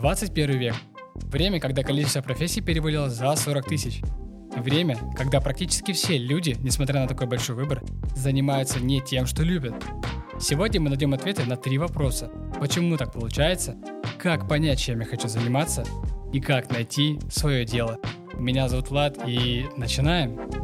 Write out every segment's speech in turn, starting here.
21 век. Время, когда количество профессий перевалило за 40 тысяч. Время, когда практически все люди, несмотря на такой большой выбор, занимаются не тем, что любят. Сегодня мы найдем ответы на три вопроса. Почему так получается? Как понять, чем я хочу заниматься? И как найти свое дело? Меня зовут Влад и начинаем!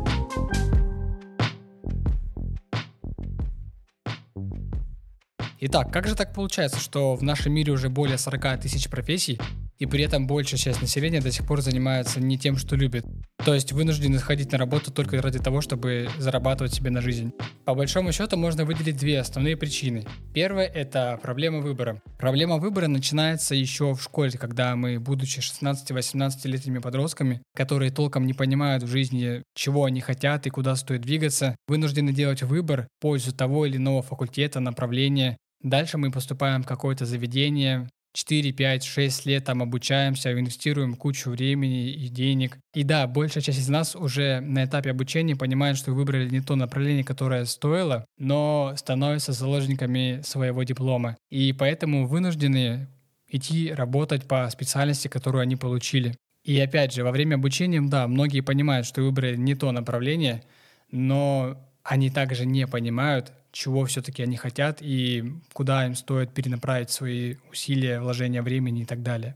Итак, как же так получается, что в нашем мире уже более 40 тысяч профессий, и при этом большая часть населения до сих пор занимается не тем, что любит. То есть вынуждены ходить на работу только ради того, чтобы зарабатывать себе на жизнь. По большому счету можно выделить две основные причины. Первая – это проблема выбора. Проблема выбора начинается еще в школе, когда мы, будучи 16-18-летними подростками, которые толком не понимают в жизни, чего они хотят и куда стоит двигаться, вынуждены делать выбор в пользу того или иного факультета, направления, Дальше мы поступаем в какое-то заведение, 4, 5, 6 лет там обучаемся, инвестируем кучу времени и денег. И да, большая часть из нас уже на этапе обучения понимает, что выбрали не то направление, которое стоило, но становятся заложниками своего диплома. И поэтому вынуждены идти работать по специальности, которую они получили. И опять же, во время обучения, да, многие понимают, что выбрали не то направление, но они также не понимают, чего все-таки они хотят и куда им стоит перенаправить свои усилия, вложения времени и так далее.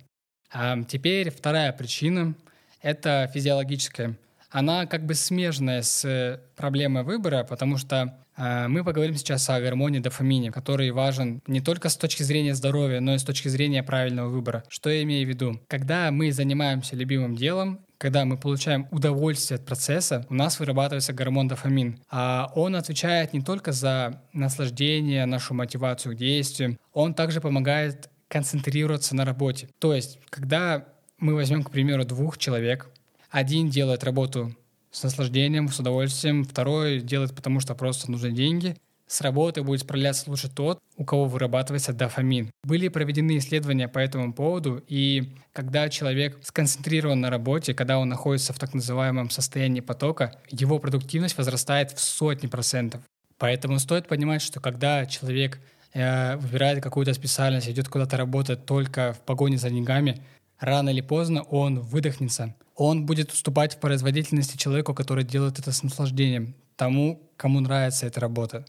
А теперь вторая причина — это физиологическая. Она как бы смежная с проблемой выбора, потому что э, мы поговорим сейчас о гормоне дофамине, который важен не только с точки зрения здоровья, но и с точки зрения правильного выбора. Что я имею в виду? Когда мы занимаемся любимым делом, когда мы получаем удовольствие от процесса, у нас вырабатывается гормон дофамин. А он отвечает не только за наслаждение, нашу мотивацию к действию, он также помогает концентрироваться на работе. То есть, когда мы возьмем, к примеру, двух человек, один делает работу с наслаждением, с удовольствием, второй делает потому, что просто нужны деньги — с работы будет справляться лучше тот, у кого вырабатывается дофамин. Были проведены исследования по этому поводу, и когда человек сконцентрирован на работе, когда он находится в так называемом состоянии потока, его продуктивность возрастает в сотни процентов. Поэтому стоит понимать, что когда человек э, выбирает какую-то специальность, идет куда-то работать только в погоне за деньгами, рано или поздно он выдохнется. Он будет уступать в производительности человеку, который делает это с наслаждением, тому, кому нравится эта работа.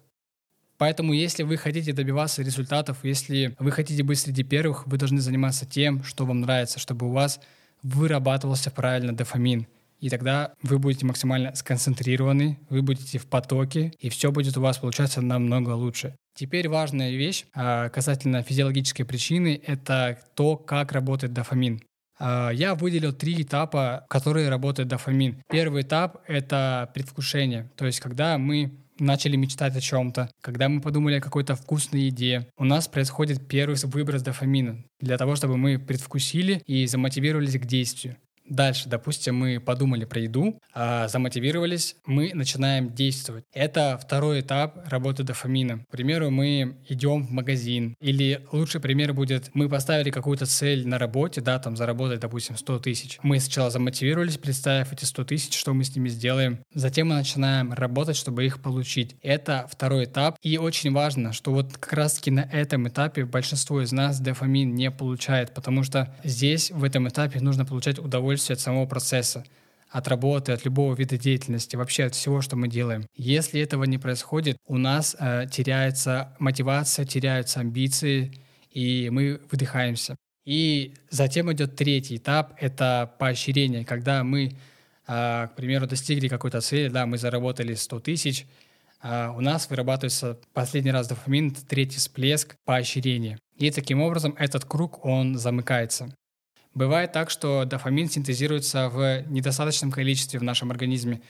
Поэтому, если вы хотите добиваться результатов, если вы хотите быть среди первых, вы должны заниматься тем, что вам нравится, чтобы у вас вырабатывался правильно дофамин. И тогда вы будете максимально сконцентрированы, вы будете в потоке, и все будет у вас получаться намного лучше. Теперь важная вещь а, касательно физиологической причины — это то, как работает дофамин. А, я выделил три этапа, которые работает дофамин. Первый этап — это предвкушение, то есть когда мы начали мечтать о чем-то, когда мы подумали о какой-то вкусной еде, у нас происходит первый выброс дофамина для того, чтобы мы предвкусили и замотивировались к действию. Дальше, допустим, мы подумали про еду, а замотивировались, мы начинаем действовать. Это второй этап работы дофамина. К примеру, мы идем в магазин, или лучший пример будет, мы поставили какую-то цель на работе, да, там заработать, допустим, 100 тысяч. Мы сначала замотивировались, представив эти 100 тысяч, что мы с ними сделаем. Затем мы начинаем работать, чтобы их получить. Это второй этап. И очень важно, что вот как раз-таки на этом этапе большинство из нас дофамин не получает, потому что здесь, в этом этапе, нужно получать удовольствие удовольствие от самого процесса, от работы, от любого вида деятельности, вообще от всего, что мы делаем. Если этого не происходит, у нас э, теряется мотивация, теряются амбиции, и мы выдыхаемся. И затем идет третий этап — это поощрение, когда мы, э, к примеру, достигли какой-то цели, да, мы заработали 100 тысяч, э, у нас вырабатывается последний раз дофамин, третий всплеск поощрения. И таким образом этот круг, он замыкается. Бывает так, что дофамин синтезируется в недостаточном количестве в нашем организме.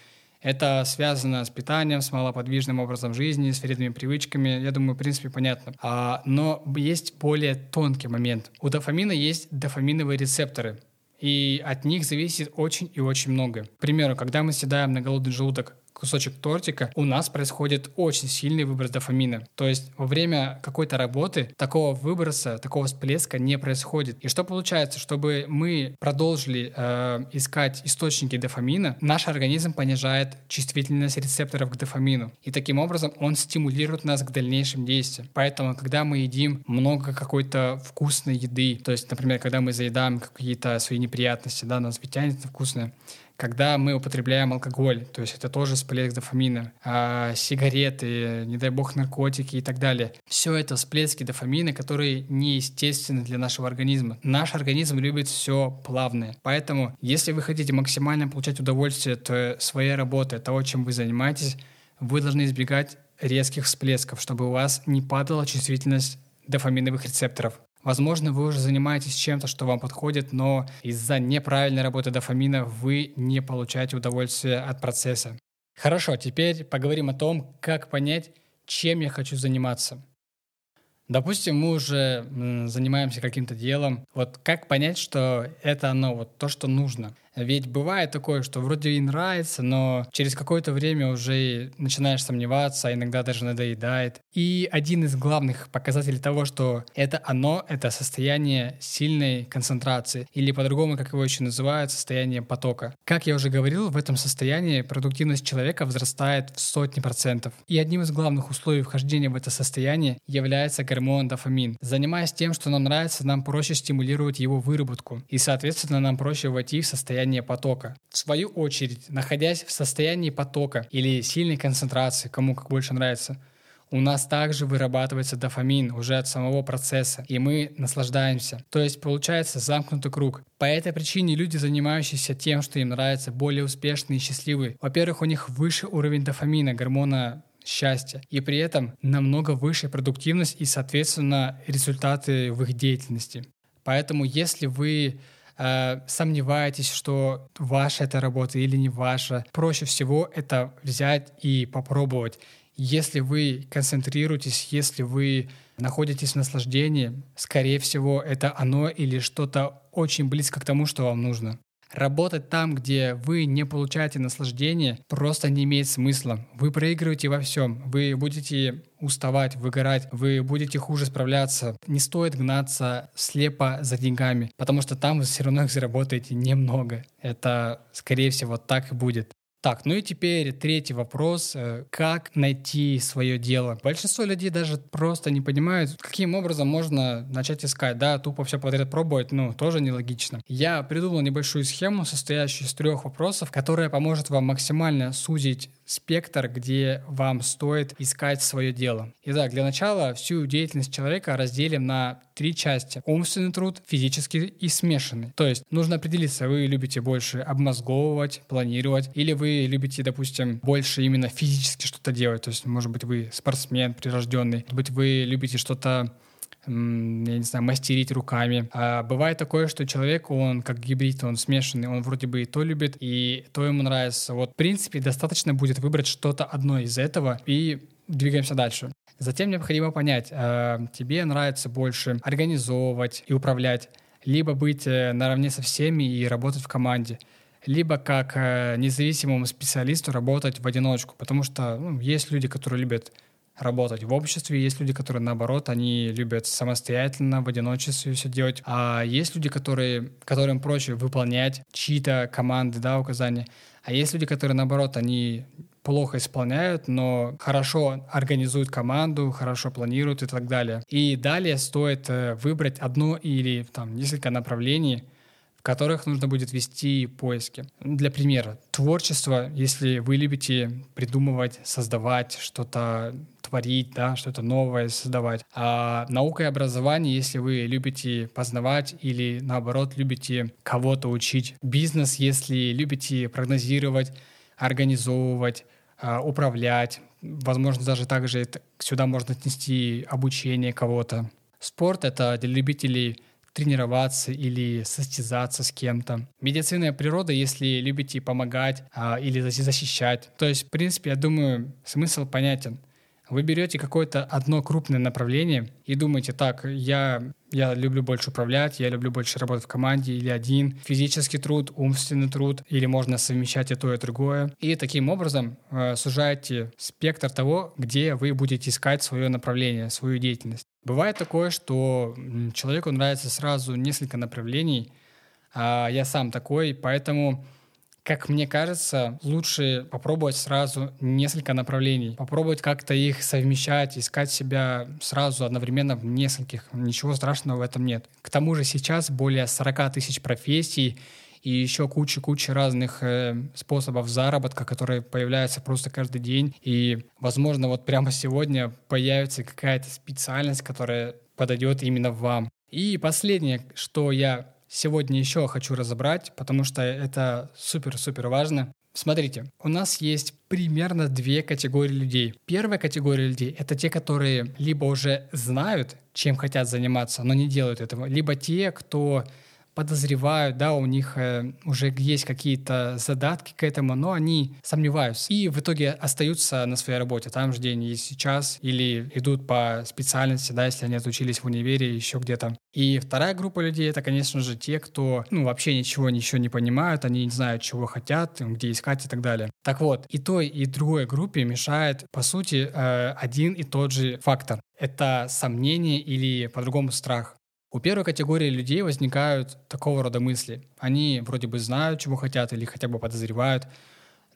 Это связано с питанием, с малоподвижным образом жизни, с вредными привычками. Я думаю, в принципе, понятно. А, но есть более тонкий момент. У дофамина есть дофаминовые рецепторы. И от них зависит очень и очень много. К примеру, когда мы съедаем на голодный желудок кусочек тортика, у нас происходит очень сильный выброс дофамина. То есть во время какой-то работы такого выброса, такого всплеска не происходит. И что получается, чтобы мы продолжили э, искать источники дофамина, наш организм понижает чувствительность рецепторов к дофамину. И таким образом он стимулирует нас к дальнейшим действиям. Поэтому, когда мы едим много какой-то вкусной еды, то есть, например, когда мы заедаем какие-то свои неприятности, да, нас ведь тянет вкусное, когда мы употребляем алкоголь, то есть это тоже всплеск дофамина, а сигареты, не дай бог наркотики и так далее. Все это всплески дофамина, которые неестественны для нашего организма. Наш организм любит все плавное. Поэтому, если вы хотите максимально получать удовольствие от своей работы, от того, чем вы занимаетесь, вы должны избегать резких всплесков, чтобы у вас не падала чувствительность дофаминовых рецепторов. Возможно, вы уже занимаетесь чем-то, что вам подходит, но из-за неправильной работы дофамина вы не получаете удовольствие от процесса. Хорошо, теперь поговорим о том, как понять, чем я хочу заниматься. Допустим, мы уже занимаемся каким-то делом. Вот как понять, что это оно, вот то, что нужно? Ведь бывает такое, что вроде и нравится, но через какое-то время уже начинаешь сомневаться, а иногда даже надоедает. И один из главных показателей того, что это оно, это состояние сильной концентрации, или по-другому, как его еще называют, состояние потока. Как я уже говорил, в этом состоянии продуктивность человека возрастает в сотни процентов. И одним из главных условий вхождения в это состояние является гормон дофамин. Занимаясь тем, что нам нравится, нам проще стимулировать его выработку, и, соответственно, нам проще войти в состояние состояние потока. В свою очередь, находясь в состоянии потока или сильной концентрации, кому как больше нравится, у нас также вырабатывается дофамин уже от самого процесса, и мы наслаждаемся. То есть получается замкнутый круг. По этой причине люди, занимающиеся тем, что им нравится, более успешные и счастливые. Во-первых, у них выше уровень дофамина, гормона счастья, и при этом намного выше продуктивность и, соответственно, результаты в их деятельности. Поэтому, если вы э, сомневаетесь, что ваша эта работа или не ваша, проще всего это взять и попробовать. Если вы концентрируетесь, если вы находитесь в наслаждении, скорее всего, это оно или что-то очень близко к тому, что вам нужно. Работать там, где вы не получаете наслаждение, просто не имеет смысла. Вы проигрываете во всем. Вы будете уставать, выгорать, вы будете хуже справляться. Не стоит гнаться слепо за деньгами, потому что там вы все равно их заработаете немного. Это, скорее всего, так и будет. Так, ну и теперь третий вопрос. Э, как найти свое дело? Большинство людей даже просто не понимают, каким образом можно начать искать. Да, тупо все подряд пробовать, ну, тоже нелогично. Я придумал небольшую схему, состоящую из трех вопросов, которая поможет вам максимально сузить спектр, где вам стоит искать свое дело. Итак, для начала всю деятельность человека разделим на три части. Умственный труд, физический и смешанный. То есть нужно определиться, вы любите больше обмозговывать, планировать, или вы любите, допустим, больше именно физически что-то делать. То есть, может быть, вы спортсмен прирожденный, может быть, вы любите что-то я не знаю, мастерить руками. А бывает такое, что человек, он как гибрид, он смешанный, он вроде бы и то любит, и то ему нравится. Вот, в принципе, достаточно будет выбрать что-то одно из этого и двигаемся дальше. Затем необходимо понять, э, тебе нравится больше организовывать и управлять, либо быть э, наравне со всеми и работать в команде либо как э, независимому специалисту работать в одиночку, потому что ну, есть люди, которые любят работать в обществе, есть люди, которые наоборот, они любят самостоятельно, в одиночестве все делать, а есть люди, которые, которым проще выполнять чьи-то команды, да, указания, а есть люди, которые наоборот, они плохо исполняют, но хорошо организуют команду, хорошо планируют и так далее. И далее стоит э, выбрать одно или там несколько направлений, в которых нужно будет вести поиски. Для примера, творчество, если вы любите придумывать, создавать что-то, творить, да, что-то новое создавать. А наука и образование, если вы любите познавать или наоборот любите кого-то учить. Бизнес, если любите прогнозировать, организовывать, а, управлять. Возможно, даже также сюда можно отнести обучение кого-то. Спорт — это для любителей тренироваться или состязаться с кем-то. Медицина природа, если любите помогать а, или защищать. То есть, в принципе, я думаю, смысл понятен. Вы берете какое-то одно крупное направление и думаете, так, я, я люблю больше управлять, я люблю больше работать в команде или один, физический труд, умственный труд, или можно совмещать и то, и другое. И таким образом э, сужаете спектр того, где вы будете искать свое направление, свою деятельность. Бывает такое, что человеку нравится сразу несколько направлений, а я сам такой, поэтому как мне кажется, лучше попробовать сразу несколько направлений, попробовать как-то их совмещать, искать себя сразу одновременно в нескольких. Ничего страшного в этом нет. К тому же сейчас более 40 тысяч профессий и еще куча-куча разных э, способов заработка, которые появляются просто каждый день. И, возможно, вот прямо сегодня появится какая-то специальность, которая подойдет именно вам. И последнее, что я сегодня еще хочу разобрать, потому что это супер-супер важно. Смотрите, у нас есть примерно две категории людей. Первая категория людей — это те, которые либо уже знают, чем хотят заниматься, но не делают этого, либо те, кто подозревают, да, у них э, уже есть какие-то задатки к этому, но они сомневаются и в итоге остаются на своей работе там же, где они сейчас, или идут по специальности, да, если они отучились в универе, еще где-то. И вторая группа людей — это, конечно же, те, кто, ну, вообще ничего, ничего не понимают, они не знают, чего хотят, где искать и так далее. Так вот, и той, и другой группе мешает, по сути, э, один и тот же фактор. Это сомнение или, по-другому, страх. У первой категории людей возникают такого рода мысли. Они вроде бы знают, чего хотят или хотя бы подозревают,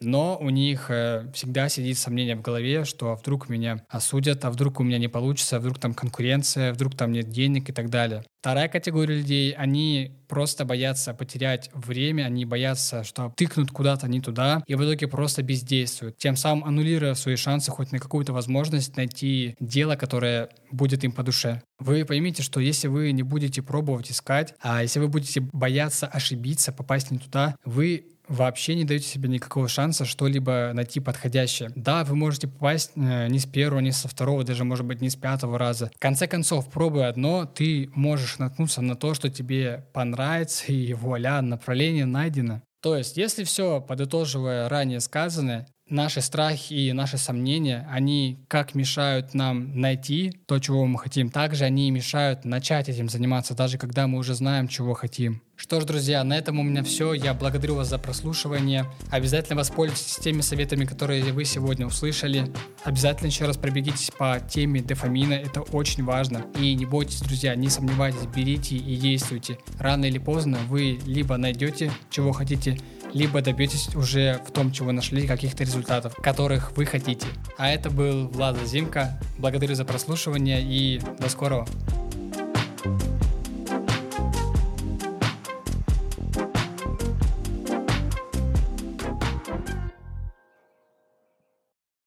но у них э, всегда сидит сомнение в голове, что а вдруг меня осудят, а вдруг у меня не получится, а вдруг там конкуренция, вдруг там нет денег и так далее. Вторая категория людей, они просто боятся потерять время, они боятся, что тыкнут куда-то не туда, и в итоге просто бездействуют, тем самым аннулируя свои шансы хоть на какую-то возможность найти дело, которое будет им по душе. Вы поймите, что если вы не будете пробовать искать, а если вы будете бояться ошибиться, попасть не туда, вы вообще не даете себе никакого шанса что-либо найти подходящее. Да, вы можете попасть э, не с первого, не со второго, даже, может быть, не с пятого раза. В конце концов, пробуя одно, ты можешь наткнуться на то, что тебе понравится, и вуаля, направление найдено. То есть, если все, подытоживая ранее сказанное, наши страхи и наши сомнения, они как мешают нам найти то, чего мы хотим, также они мешают начать этим заниматься, даже когда мы уже знаем, чего хотим. Что ж, друзья, на этом у меня все. Я благодарю вас за прослушивание. Обязательно воспользуйтесь теми советами, которые вы сегодня услышали. Обязательно еще раз пробегитесь по теме дофамина. Это очень важно. И не бойтесь, друзья, не сомневайтесь, берите и действуйте. Рано или поздно вы либо найдете, чего хотите, либо добьетесь уже в том, чего нашли, каких-то результатов, которых вы хотите. А это был Влад Зимка. Благодарю за прослушивание и до скорого.